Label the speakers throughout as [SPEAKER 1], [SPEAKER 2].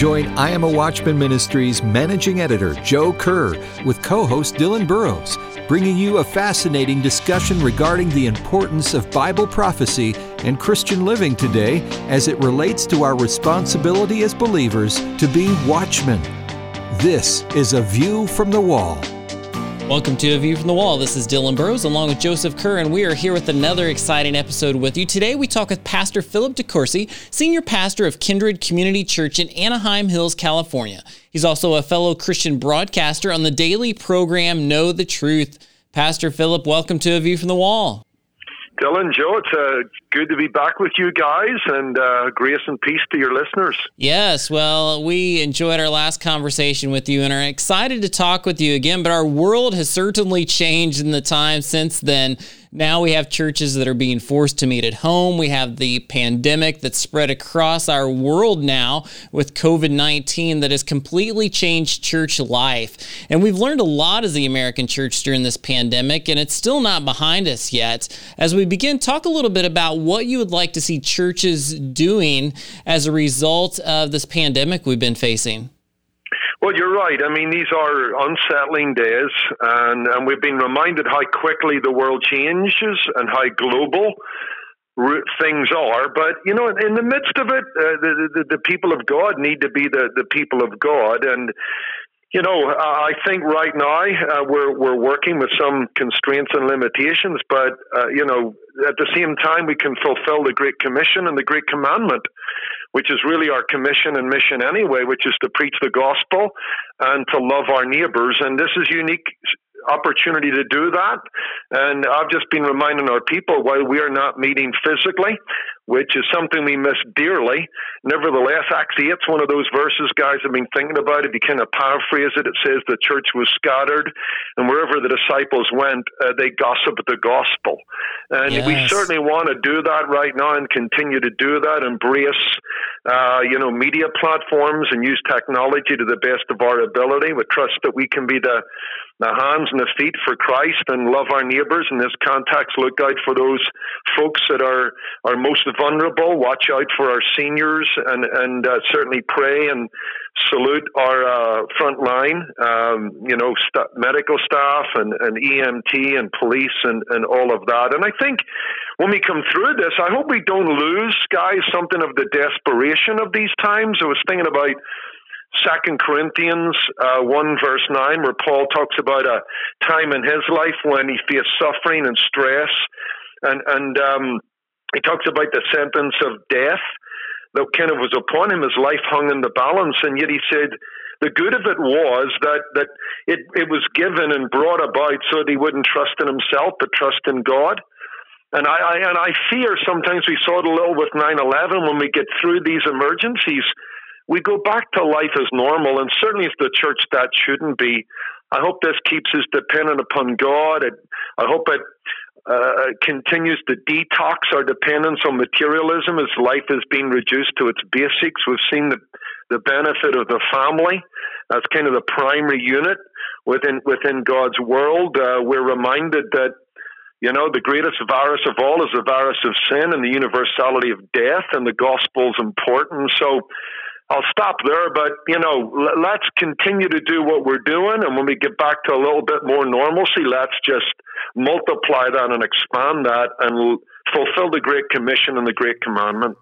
[SPEAKER 1] Join I Am a Watchman Ministries managing editor Joe Kerr with co host Dylan Burrows, bringing you a fascinating discussion regarding the importance of Bible prophecy and Christian living today as it relates to our responsibility as believers to be watchmen. This is A View from the Wall.
[SPEAKER 2] Welcome to A View from the Wall. This is Dylan Burrows along with Joseph Kerr, and we are here with another exciting episode with you. Today we talk with Pastor Philip DeCourcy, Senior Pastor of Kindred Community Church in Anaheim Hills, California. He's also a fellow Christian broadcaster on the daily program Know the Truth. Pastor Philip, welcome to A View from the Wall.
[SPEAKER 3] Dylan, Joe, it's uh, good to be back with you guys and uh, grace and peace to your listeners.
[SPEAKER 2] Yes, well, we enjoyed our last conversation with you and are excited to talk with you again, but our world has certainly changed in the time since then. Now we have churches that are being forced to meet at home. We have the pandemic that's spread across our world now with COVID 19 that has completely changed church life. And we've learned a lot as the American church during this pandemic, and it's still not behind us yet. As we begin, talk a little bit about what you would like to see churches doing as a result of this pandemic we've been facing.
[SPEAKER 3] Well, you're right. I mean, these are unsettling days, and, and we've been reminded how quickly the world changes and how global things are. But you know, in the midst of it, uh, the, the, the people of God need to be the the people of God, and you know, I think right now uh, we're we're working with some constraints and limitations, but uh, you know, at the same time we can fulfill the Great Commission and the Great Commandment which is really our commission and mission anyway, which is to preach the gospel and to love our neighbors. And this is unique opportunity to do that. And I've just been reminding our people while we are not meeting physically, which is something we miss dearly. Nevertheless, Acts 8 it's one of those verses guys I've been thinking about. If you kind of paraphrase it, it says the church was scattered, and wherever the disciples went, uh, they gossiped the gospel. And yes. we certainly want to do that right now and continue to do that, embrace, uh, you know, media platforms and use technology to the best of our ability We trust that we can be the the hands and the feet for Christ and love our neighbors. In this context, look out for those folks that are, are most vulnerable. Watch out for our seniors and, and uh, certainly pray and salute our uh, front line, um, you know, st- medical staff and, and EMT and police and, and all of that. And I think when we come through this, I hope we don't lose, guys, something of the desperation of these times. I was thinking about Second Corinthians uh, one verse nine, where Paul talks about a time in his life when he faced suffering and stress, and and um, he talks about the sentence of death that kind of was upon him. His life hung in the balance, and yet he said the good of it was that that it it was given and brought about so that he wouldn't trust in himself but trust in God. And I, I and I fear sometimes we saw it a little with 9/11 when we get through these emergencies we go back to life as normal, and certainly if the church that shouldn't be. I hope this keeps us dependent upon God. It, I hope it uh, continues to detox our dependence on materialism as life is being reduced to its basics. We've seen the, the benefit of the family as kind of the primary unit within within God's world. Uh, we're reminded that you know the greatest virus of all is the virus of sin and the universality of death, and the gospel's important. So I'll stop there, but you know, let's continue to do what we're doing, and when we get back to a little bit more normalcy, let's just multiply that and expand that, and fulfill the Great Commission and the Great Commandment.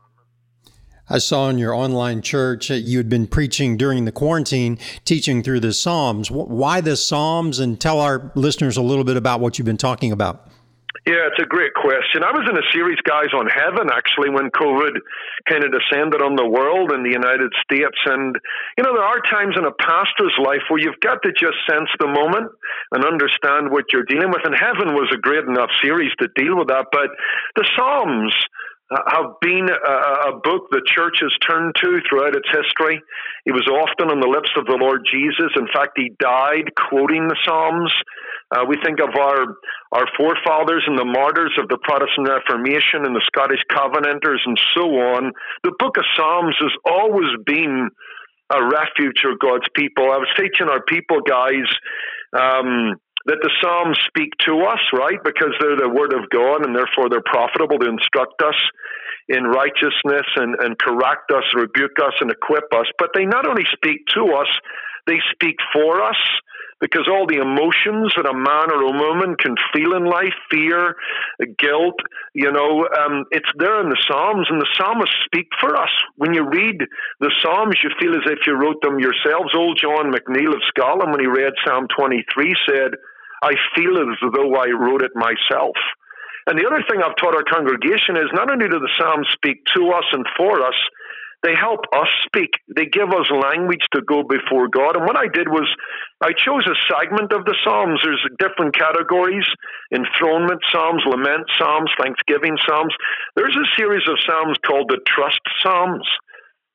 [SPEAKER 4] I saw in your online church that you had been preaching during the quarantine, teaching through the Psalms. Why the Psalms? And tell our listeners a little bit about what you've been talking about.
[SPEAKER 3] Yeah, it's a great question. I was in a series, guys, on heaven actually when COVID kind of descended on the world in the United States. And, you know, there are times in a pastor's life where you've got to just sense the moment and understand what you're dealing with. And heaven was a great enough series to deal with that. But the Psalms, have been a, a, book the church has turned to throughout its history. It was often on the lips of the Lord Jesus. In fact, he died quoting the Psalms. Uh, we think of our our forefathers and the martyrs of the Protestant Reformation and the Scottish Covenanters and so on. The Book of Psalms has always been a refuge for God's people. I was teaching our people guys. Um, that the Psalms speak to us, right? Because they're the Word of God and therefore they're profitable to instruct us in righteousness and, and correct us, rebuke us, and equip us. But they not only speak to us, they speak for us because all the emotions that a man or a woman can feel in life fear, guilt you know, um, it's there in the Psalms, and the psalmists speak for us. When you read the Psalms, you feel as if you wrote them yourselves. Old John McNeill of Scotland, when he read Psalm 23, said, I feel as though I wrote it myself. And the other thing I've taught our congregation is not only do the Psalms speak to us and for us, they help us speak. They give us language to go before God. And what I did was I chose a segment of the Psalms. There's different categories enthronement Psalms, lament Psalms, thanksgiving Psalms. There's a series of Psalms called the Trust Psalms.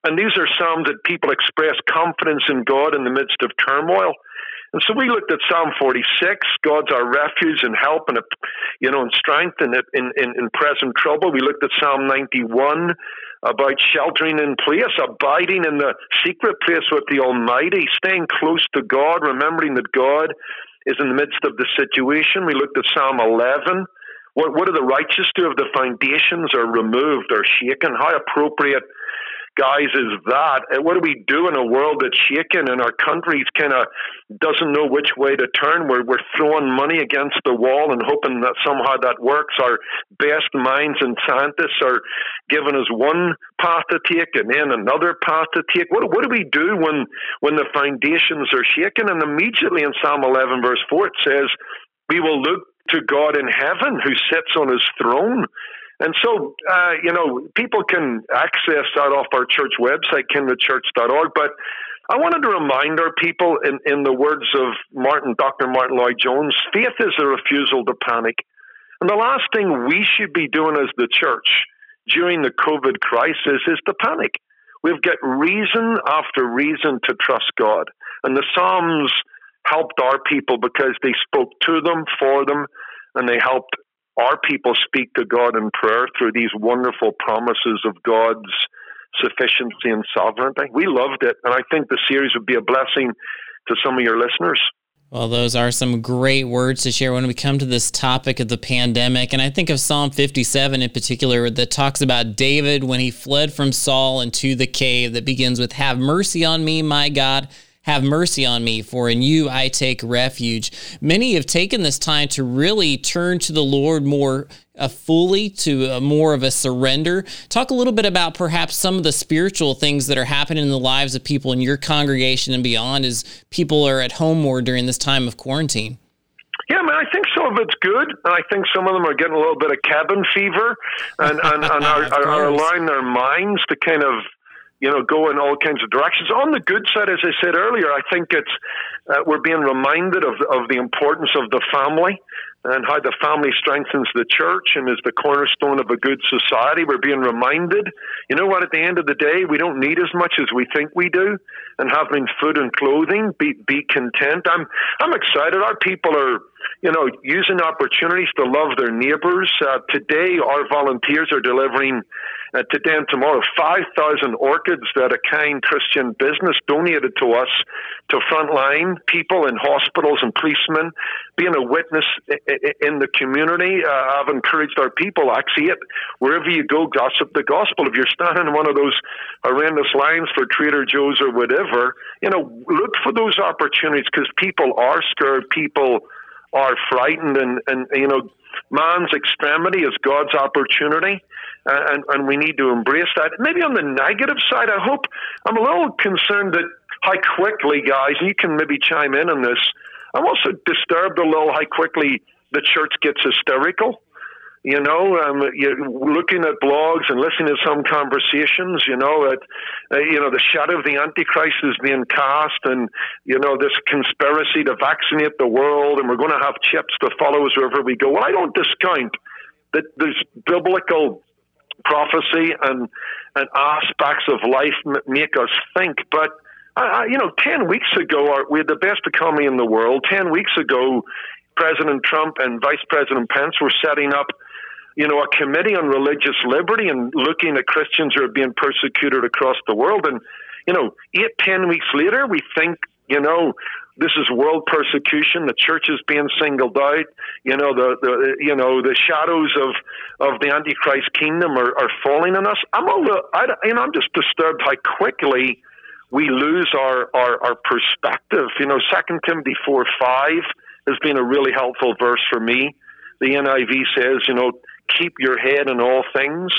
[SPEAKER 3] And these are Psalms that people express confidence in God in the midst of turmoil. And so we looked at Psalm 46, God's our refuge and help and, you know, and strength in, in, in, present trouble. We looked at Psalm 91, about sheltering in place, abiding in the secret place with the Almighty, staying close to God, remembering that God is in the midst of the situation. We looked at Psalm 11. What, what do the righteous do if the foundations are removed or shaken? How appropriate guys is that. And what do we do in a world that's shaken and our country's kind of doesn't know which way to turn? We're, we're throwing money against the wall and hoping that somehow that works. Our best minds and scientists are giving us one path to take and then another path to take. What, what do we do when, when the foundations are shaken? And immediately in Psalm 11, verse 4, it says, We will look to God in heaven who sits on his throne and so, uh, you know, people can access that off our church website, kindredchurch.org. But I wanted to remind our people, in, in the words of Martyn, Dr. Martyn Lloyd-Jones, faith is a refusal to panic. And the last thing we should be doing as the church during the COVID crisis is to panic. We've got reason after reason to trust God. And the Psalms helped our people because they spoke to them, for them, and they helped our people speak to God in prayer through these wonderful promises of God's sufficiency and sovereignty. We loved it, and I think the series would be a blessing to some of your listeners.
[SPEAKER 2] Well, those are some great words to share when we come to this topic of the pandemic. And I think of Psalm 57 in particular that talks about David when he fled from Saul into the cave that begins with, Have mercy on me, my God have mercy on me, for in you I take refuge. Many have taken this time to really turn to the Lord more uh, fully, to uh, more of a surrender. Talk a little bit about perhaps some of the spiritual things that are happening in the lives of people in your congregation and beyond as people are at home more during this time of quarantine.
[SPEAKER 3] Yeah, I mean, I think some of it's good, and I think some of them are getting a little bit of cabin fever, and, and, and are, are, are allowing their minds to kind of you know, go in all kinds of directions. On the good side, as I said earlier, I think it's uh, we're being reminded of of the importance of the family and how the family strengthens the church and is the cornerstone of a good society. We're being reminded, you know what, at the end of the day, we don't need as much as we think we do. And having food and clothing, be, be content. I'm, I'm excited. Our people are, you know, using opportunities to love their neighbors. Uh, today, our volunteers are delivering uh, today and tomorrow 5,000 orchids that a kind Christian business donated to us to frontline people in hospitals and policemen, being a witness in the community. Uh, I've encouraged our people, actually, it, wherever you go, gossip the gospel. If you're standing in one of those horrendous lines for Trader Joe's or whatever, you know, look for those opportunities because people are scared, people are frightened, and, and, you know, man's extremity is God's opportunity and, and we need to embrace that. Maybe on the negative side, I hope I'm a little concerned that how quickly, guys, you can maybe chime in on this. I'm also disturbed a little how quickly the church gets hysterical. You know, um, you, looking at blogs and listening to some conversations, you know, at, uh, you know, the shadow of the Antichrist is being cast, and you know, this conspiracy to vaccinate the world, and we're going to have chips to follow us wherever we go. Well, I don't discount that there's biblical prophecy and and aspects of life make us think. But uh, you know, ten weeks ago, our, we had the best economy in the world. Ten weeks ago, President Trump and Vice President Pence were setting up, you know, a committee on religious liberty and looking at Christians who are being persecuted across the world. And you know, eight ten weeks later, we think, you know, This is world persecution. The church is being singled out. You know the, the you know the shadows of of the Antichrist kingdom are, are falling on us. I'm a little, I, you know I'm just disturbed how quickly we lose our, our, our perspective. You know, Second Timothy four five has been a really helpful verse for me. The NIV says, you know, keep your head in all things.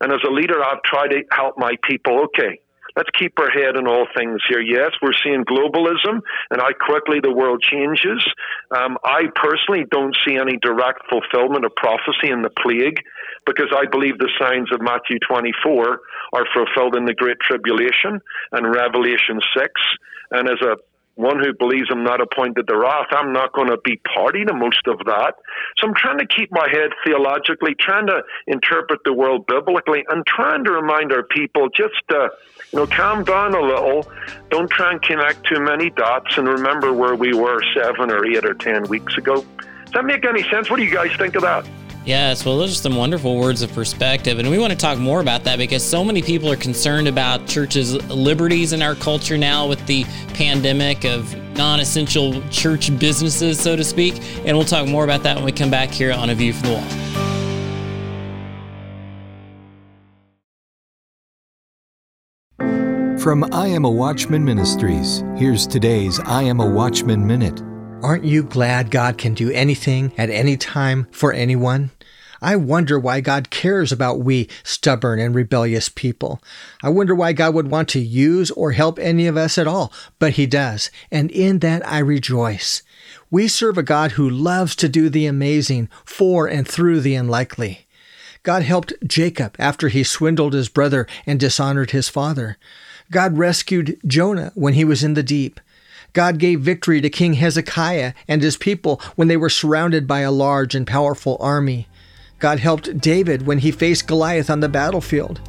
[SPEAKER 3] And as a leader, I've tried to help my people. Okay, let's keep our head in all things here. Yes, we're seeing globalism and how quickly the world changes. Um, I personally don't see any direct fulfillment of prophecy in the plague because I believe the signs of Matthew 24 are fulfilled in the Great Tribulation and Revelation 6. And as a one who believes I'm not appointed to wrath, I'm not going to be party to most of that. So I'm trying to keep my head theologically, trying to interpret the world biblically, and trying to remind our people just to, you know, calm down a little. Don't try and connect too many dots, and remember where we were seven or eight or ten weeks ago. Does that make any sense? What do you guys think of that?
[SPEAKER 2] Yes, well, those are some wonderful words of perspective. And we want to talk more about that because so many people are concerned about churches' liberties in our culture now with the pandemic of non essential church businesses, so to speak. And we'll talk more about that when we come back here on A View from the Wall.
[SPEAKER 1] From I Am a Watchman Ministries, here's today's I Am a Watchman Minute.
[SPEAKER 5] Aren't you glad God can do anything at any time for anyone? I wonder why God cares about we stubborn and rebellious people. I wonder why God would want to use or help any of us at all, but He does, and in that I rejoice. We serve a God who loves to do the amazing for and through the unlikely. God helped Jacob after he swindled his brother and dishonored his father. God rescued Jonah when he was in the deep. God gave victory to King Hezekiah and his people when they were surrounded by a large and powerful army. God helped David when he faced Goliath on the battlefield.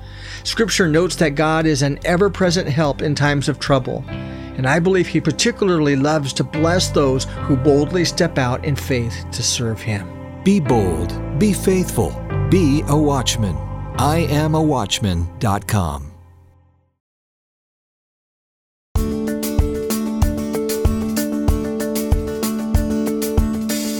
[SPEAKER 5] Scripture notes that God is an ever present help in times of trouble, and I believe he particularly loves to bless those who boldly step out in faith to serve him.
[SPEAKER 1] Be bold, be faithful, be a watchman. I am a watchman.com.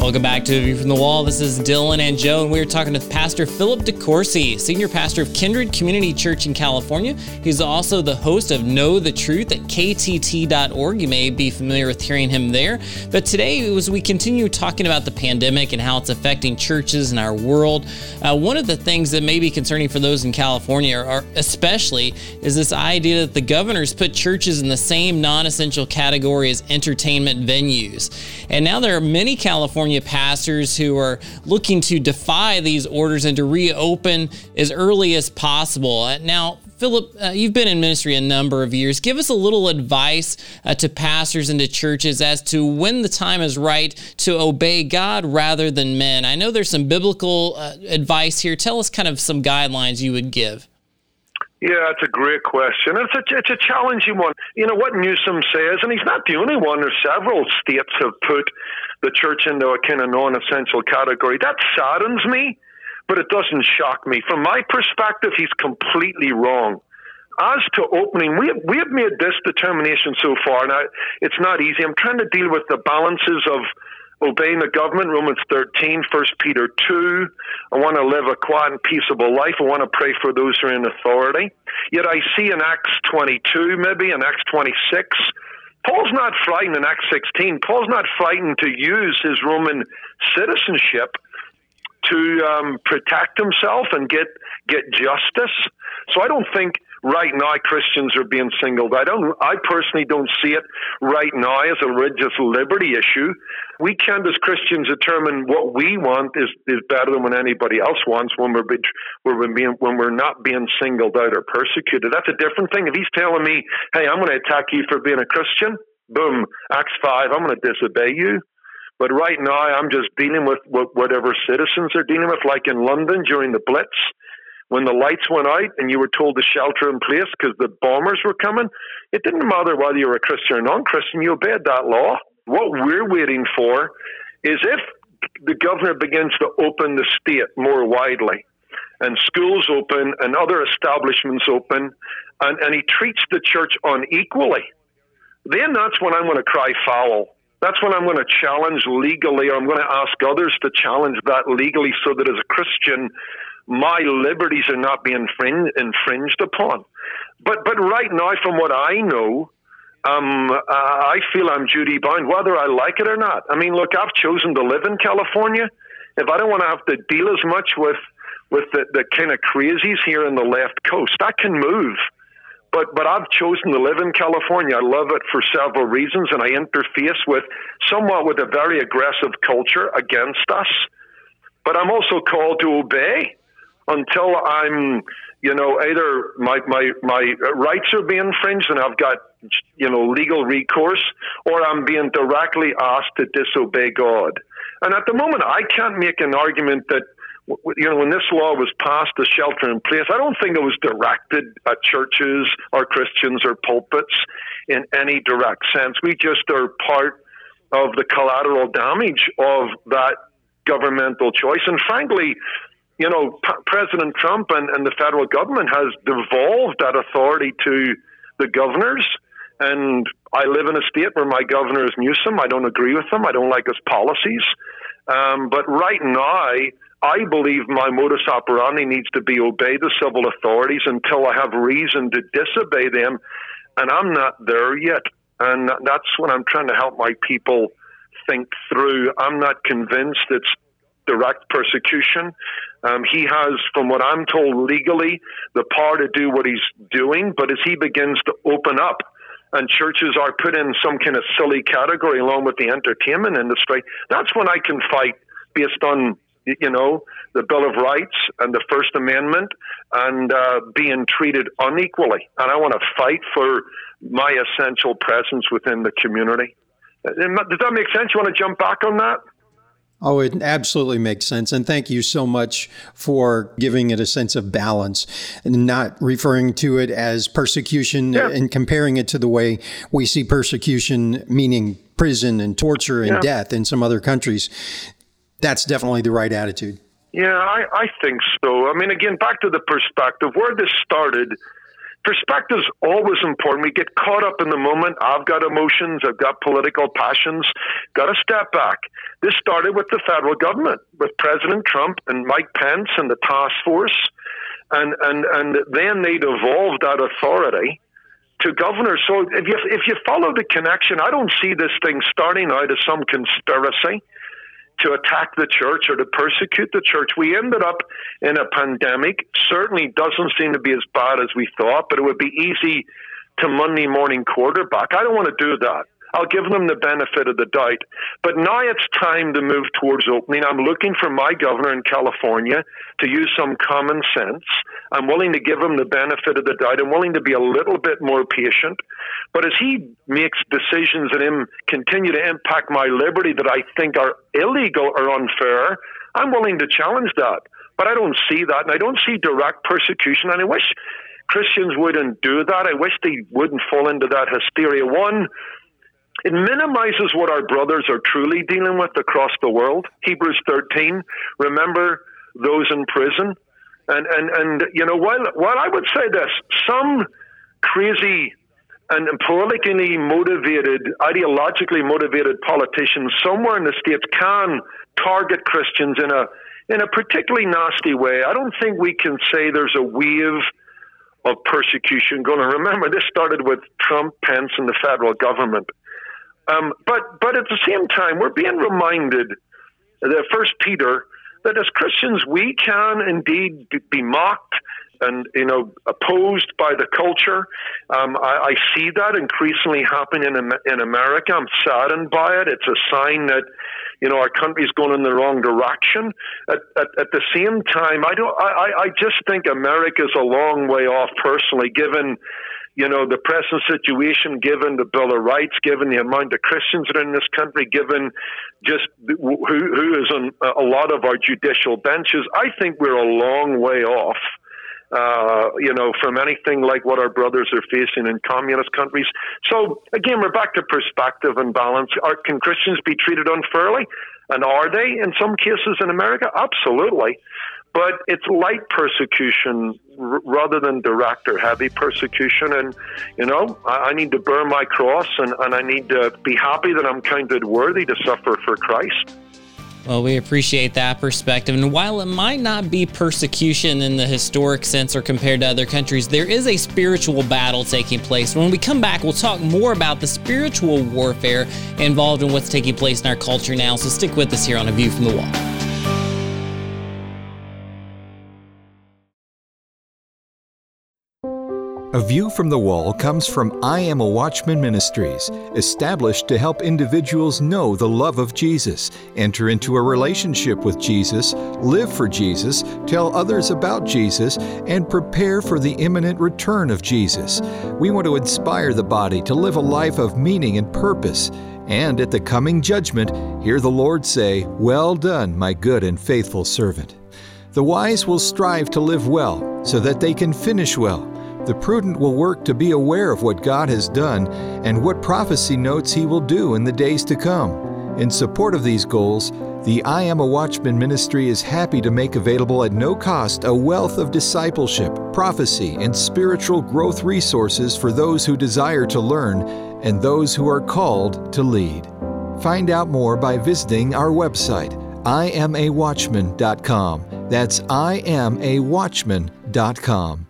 [SPEAKER 2] Welcome back to View from the Wall. This is Dylan and Joe, and we are talking with Pastor Philip DeCourcy, Senior Pastor of Kindred Community Church in California. He's also the host of Know the Truth at ktt.org. You may be familiar with hearing him there. But today, as we continue talking about the pandemic and how it's affecting churches and our world, uh, one of the things that may be concerning for those in California, especially, is this idea that the governors put churches in the same non essential category as entertainment venues. And now there are many California California pastors who are looking to defy these orders and to reopen as early as possible. Uh, now, Philip, uh, you've been in ministry a number of years. Give us a little advice uh, to pastors and to churches as to when the time is right to obey God rather than men. I know there's some biblical uh, advice here. Tell us kind of some guidelines you would give.
[SPEAKER 3] Yeah, it's a great question. It's a, it's a challenging one. You know, what Newsom says, and he's not the only one, there's several states have put the church into a kind of non essential category. That saddens me, but it doesn't shock me. From my perspective, he's completely wrong. As to opening, we have, we have made this determination so far. Now, it's not easy. I'm trying to deal with the balances of obeying the government, Romans 13, 1 Peter 2. I want to live a quiet and peaceable life. I want to pray for those who are in authority. Yet I see in Acts 22, maybe, in Acts 26, Paul's not frightened in Acts 16. Paul's not frightened to use his Roman citizenship to um, protect himself and get get justice. So I don't think right now Christians are being singled out. I don't. I personally don't see it right now as a religious liberty issue. We can't, as Christians, determine what we want is, is better than what anybody else wants when we're, be, when we're being when we're not being singled out or persecuted. That's a different thing. If he's telling me, "Hey, I'm going to attack you for being a Christian," boom, Acts five, I'm going to disobey you. But right now, I'm just dealing with whatever citizens are dealing with, like in London during the Blitz when the lights went out and you were told to shelter in place because the bombers were coming, it didn't matter whether you were a Christian or non Christian, you obeyed that law. What we're waiting for is if the governor begins to open the state more widely and schools open and other establishments open and, and he treats the church unequally then that's when I'm going to cry foul. That's when I'm going to challenge legally, or I'm going to ask others to challenge that legally so that as a Christian, my liberties are not being infringed upon. But, but right now, from what I know, um, uh, I feel I'm duty bound, whether I like it or not. I mean, look, I've chosen to live in California. If I don't want to have to deal as much with with the, the kind of crazies here in the left coast, I can move. But but I've chosen to live in California. I love it for several reasons, and I interface with somewhat with a very aggressive culture against us. But I'm also called to obey until I'm, you know, either my my my rights are being infringed and I've got you know legal recourse, or I'm being directly asked to disobey God. And at the moment, I can't make an argument that you know, when this law was passed, the shelter in place, I don't think it was directed at churches or Christians or pulpits in any direct sense. We just are part of the collateral damage of that governmental choice. And frankly, you know, P- President Trump and, and the federal government has devolved that authority to the governors. And I live in a state where my governor is Newsom. I don't agree with him. I don't like his policies. Um, but right now, I believe my modus operandi needs to be obey the civil authorities until I have reason to disobey them. And I'm not there yet. And that's what I'm trying to help my people think through. I'm not convinced it's direct persecution. Um, he has, from what I'm told legally, the power to do what he's doing. But as he begins to open up, and churches are put in some kind of silly category along with the entertainment industry, that's when I can fight based on you know, the Bill of Rights and the First Amendment and uh, being treated unequally. And I want to fight for my essential presence within the community. Uh, does that make sense? You want to jump back on that?
[SPEAKER 4] Oh, it absolutely makes sense. And thank you so much for giving it a sense of balance and not referring to it as persecution yeah. and comparing it to the way we see persecution, meaning prison and torture and yeah. death in some other countries that's definitely the right attitude.
[SPEAKER 3] Yeah, I, I think so. I mean, again, back to the perspective where this started. Perspective's always important. We get caught up in the moment. I've got emotions. I've got political passions. Got to step back. This started with the federal government, with President Trump and Mike Pence and the task force, and and and then they devolved that authority to governors. So if you if you follow the connection, I don't see this thing starting out as some conspiracy to attack the church or to persecute the church. We ended up in a pandemic. Certainly doesn't seem to be as bad as we thought, but it would be easy to Monday morning quarterback. I don't want to do that. I'll give them the benefit of the doubt. But now it's time to move towards opening. I'm looking for my governor in California to use some common sense. I'm willing to give him the benefit of the doubt. I'm willing to be a little bit more patient. But as he makes decisions that him continue to impact my liberty that I think are illegal or unfair, I'm willing to challenge that. But I don't see that, and I don't see direct persecution. And I wish Christians wouldn't do that. I wish they wouldn't fall into that hysteria. One, it minimizes what our brothers are truly dealing with across the world. Hebrews 13, remember those in prison. And, and, and you know, while, while I would say this, some crazy and politically motivated, ideologically motivated politicians somewhere in the States can target Christians in a, in a particularly nasty way. I don't think we can say there's a wave of persecution going remember this started with Trump, Pence, and the federal government. Um, but but at the same time, we're being reminded that First Peter that as Christians we can indeed be mocked and you know opposed by the culture. Um, I, I, see that increasingly happening in in America. I'm saddened by it. It's a sign that you know our country's going in the wrong direction. At, at, at the same time, I don't. I, I just think America's a long way off personally, given you know, the present situation, given the Bill of Rights, given the amount of Christians that are in this country, given just who, who is on a lot of our judicial benches, I think we're a long way off. Uh, you know, from anything like what our brothers are facing in communist countries. So again, we're back to perspective and balance. Are, can Christians be treated unfairly? And are they in some cases in America? Absolutely. But it's light persecution r- rather than direct or heavy persecution. And, you know, I, I need to bear my cross and, and I need to be happy that I'm counted worthy to suffer for Christ.
[SPEAKER 2] Well, we appreciate that perspective. And while it might not be persecution in the historic sense or compared to other countries, there is a spiritual battle taking place. When we come back, we'll talk more about the spiritual warfare involved in what's taking place in our culture now. So stick with us here on A View from the Wall.
[SPEAKER 1] A View from the Wall comes from I Am a Watchman Ministries, established to help individuals know the love of Jesus, enter into a relationship with Jesus, live for Jesus, tell others about Jesus, and prepare for the imminent return of Jesus. We want to inspire the body to live a life of meaning and purpose. And at the coming judgment, hear the Lord say, Well done, my good and faithful servant. The wise will strive to live well, so that they can finish well. The prudent will work to be aware of what God has done and what prophecy notes He will do in the days to come. In support of these goals, the I Am a Watchman ministry is happy to make available at no cost a wealth of discipleship, prophecy, and spiritual growth resources for those who desire to learn and those who are called to lead. Find out more by visiting our website, iamawatchman.com. That's iamawatchman.com.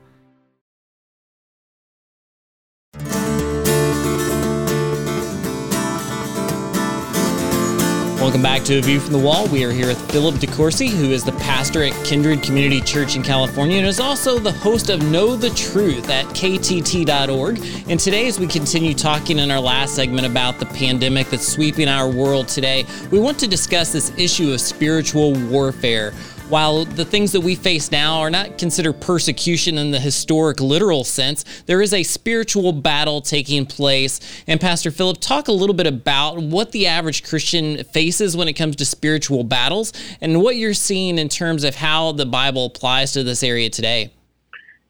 [SPEAKER 2] Welcome back to A View from the Wall. We are here with Philip DeCourcy, who is the pastor at Kindred Community Church in California and is also the host of Know the Truth at ktt.org. And today, as we continue talking in our last segment about the pandemic that's sweeping our world today, we want to discuss this issue of spiritual warfare while the things that we face now are not considered persecution in the historic literal sense, there is a spiritual battle taking place. And Pastor Philip, talk a little bit about what the average Christian faces when it comes to spiritual battles and what you're seeing in terms of how the Bible applies to this area today.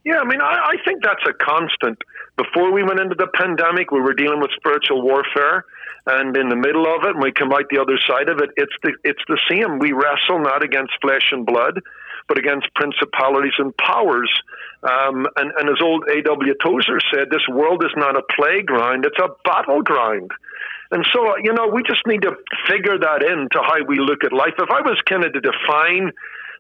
[SPEAKER 3] Yeah, I mean, I, I think that's a constant. Before we went into the pandemic, we were dealing with spiritual warfare and in the middle of it, and we come out the other side of it, it's the it's the same. We wrestle not against flesh and blood, but against principalities and powers. Um, and, and as old A.W. Tozer said, this world is not a playground; it's a battleground. And so, you know, we just need to figure that into how we look at life. If I was kind of to define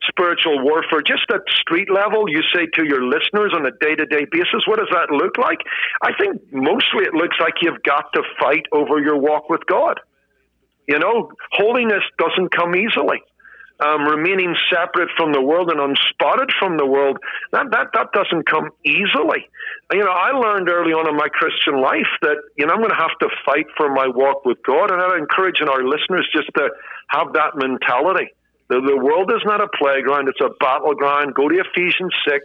[SPEAKER 3] spiritual warfare, just at street level, you say to your listeners on a day to day basis, what does that look like? I think mostly it looks like you've got to fight over your walk with God. You know, holiness doesn't come easily. Um, remaining separate from the world and unspotted from the world, that, that, that doesn't come easily. You know, I learned early on in my Christian life that, you know, I'm going to have to fight for my walk with God. And I encourage encouraging our listeners just to have that mentality the, the world is not a playground, it's a battleground. Go to Ephesians 6,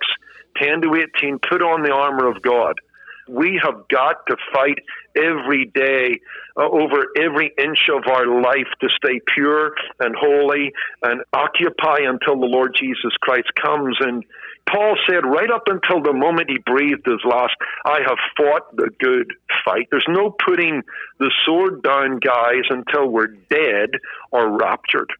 [SPEAKER 3] 10 to 18, put on the armor of God. We have got to fight every day uh, over every inch of our life to stay pure and holy and occupy until the Lord Jesus Christ comes. And Paul said, right up until the moment he breathed his last, I have fought the good fight. There's no putting the sword down, guys, until we're dead or raptured.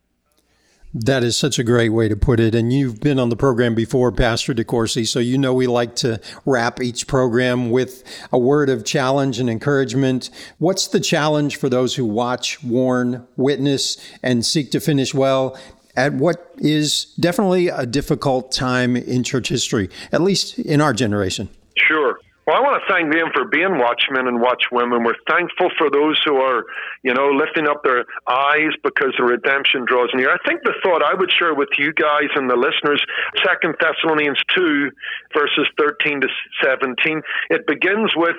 [SPEAKER 4] That is such a great way to put it. And you've been on the program before, Pastor DeCourcy, so you know we like to wrap each program with a word of challenge and encouragement. What's the challenge for those who watch, warn, witness, and seek to finish well at what is definitely a difficult time in church history, at least in our generation?
[SPEAKER 3] Sure. Well, I want to thank them for being watchmen and watchwomen. We're thankful for those who are, you know, lifting up their eyes because the redemption draws near. I think the thought I would share with you guys and the listeners, Second Thessalonians 2, verses 13 to 17, it begins with,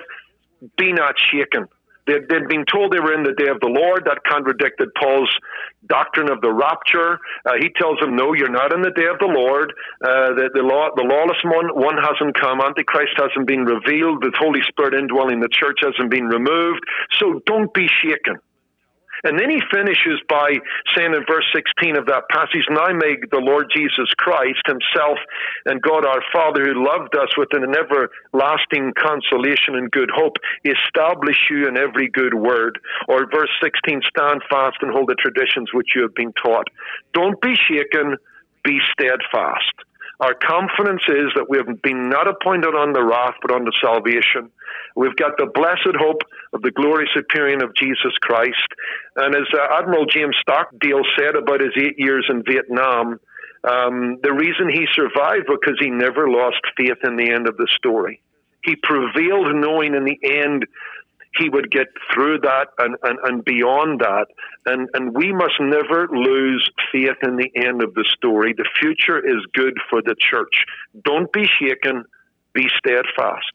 [SPEAKER 3] be not shaken. They'd, they'd been told they were in the day of the Lord. That contradicted Paul's doctrine of the rapture. Uh, he tells them, no, you're not in the day of the Lord. Uh, the, the, law, the lawless one, one hasn't come. Antichrist hasn't been revealed. The Holy Spirit indwelling the church hasn't been removed. So don't be shaken. And then he finishes by saying in verse 16 of that passage, Now may the Lord Jesus Christ himself and God our Father, who loved us with an everlasting consolation and good hope, establish you in every good word. Or verse 16, stand fast and hold the traditions which you have been taught. Don't be shaken. be steadfast. Our confidence is that we have been not appointed on the wrath, but on the salvation. We've got the blessed hope of the glorious appearing of Jesus Christ. And as uh, Admiral James Stockdale said about his eight years in Vietnam, um, the reason he survived was because he never lost faith in the end of the story. He prevailed knowing in the end he would get through that and, and, and beyond that. And, and we must never lose faith in the end of the story. The future is good for the church. Don't be shaken, be steadfast.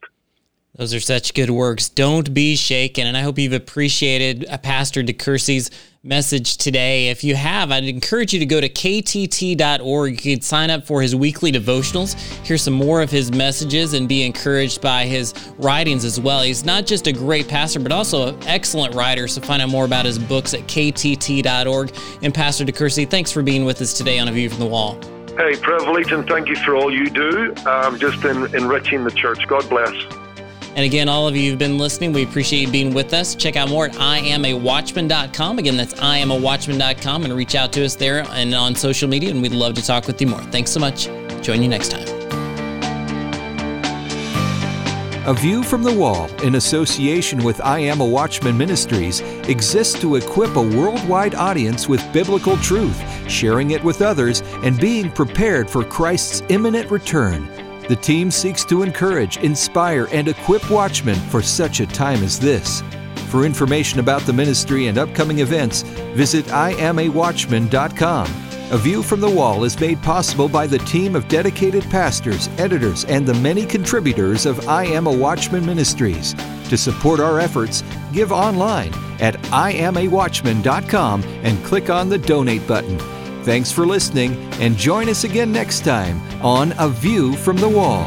[SPEAKER 2] Those are such good works. Don't be shaken. And I hope you've appreciated uh, Pastor DeCourcy's message today. If you have, I'd encourage you to go to ktt.org. You can sign up for his weekly devotionals, hear some more of his messages, and be encouraged by his writings as well. He's not just a great pastor, but also an excellent writer. So find out more about his books at ktt.org. And Pastor DeCursey, thanks for being with us today on A View from the Wall.
[SPEAKER 3] Hey, privilege, and thank you for all you do, um, just in enriching the church. God bless.
[SPEAKER 2] And again, all of you who've been listening, we appreciate you being with us. Check out more at iamawatchman.com. Again, that's iamawatchman.com and reach out to us there and on social media, and we'd love to talk with you more. Thanks so much. Join you next time.
[SPEAKER 1] A View from the Wall, in association with I Am a Watchman Ministries, exists to equip a worldwide audience with biblical truth, sharing it with others, and being prepared for Christ's imminent return. The team seeks to encourage, inspire, and equip watchmen for such a time as this. For information about the ministry and upcoming events, visit iamawatchman.com. A View from the Wall is made possible by the team of dedicated pastors, editors, and the many contributors of I Am a Watchman Ministries. To support our efforts, give online at iamawatchman.com and click on the donate button. Thanks for listening, and join us again next time on A View from the Wall.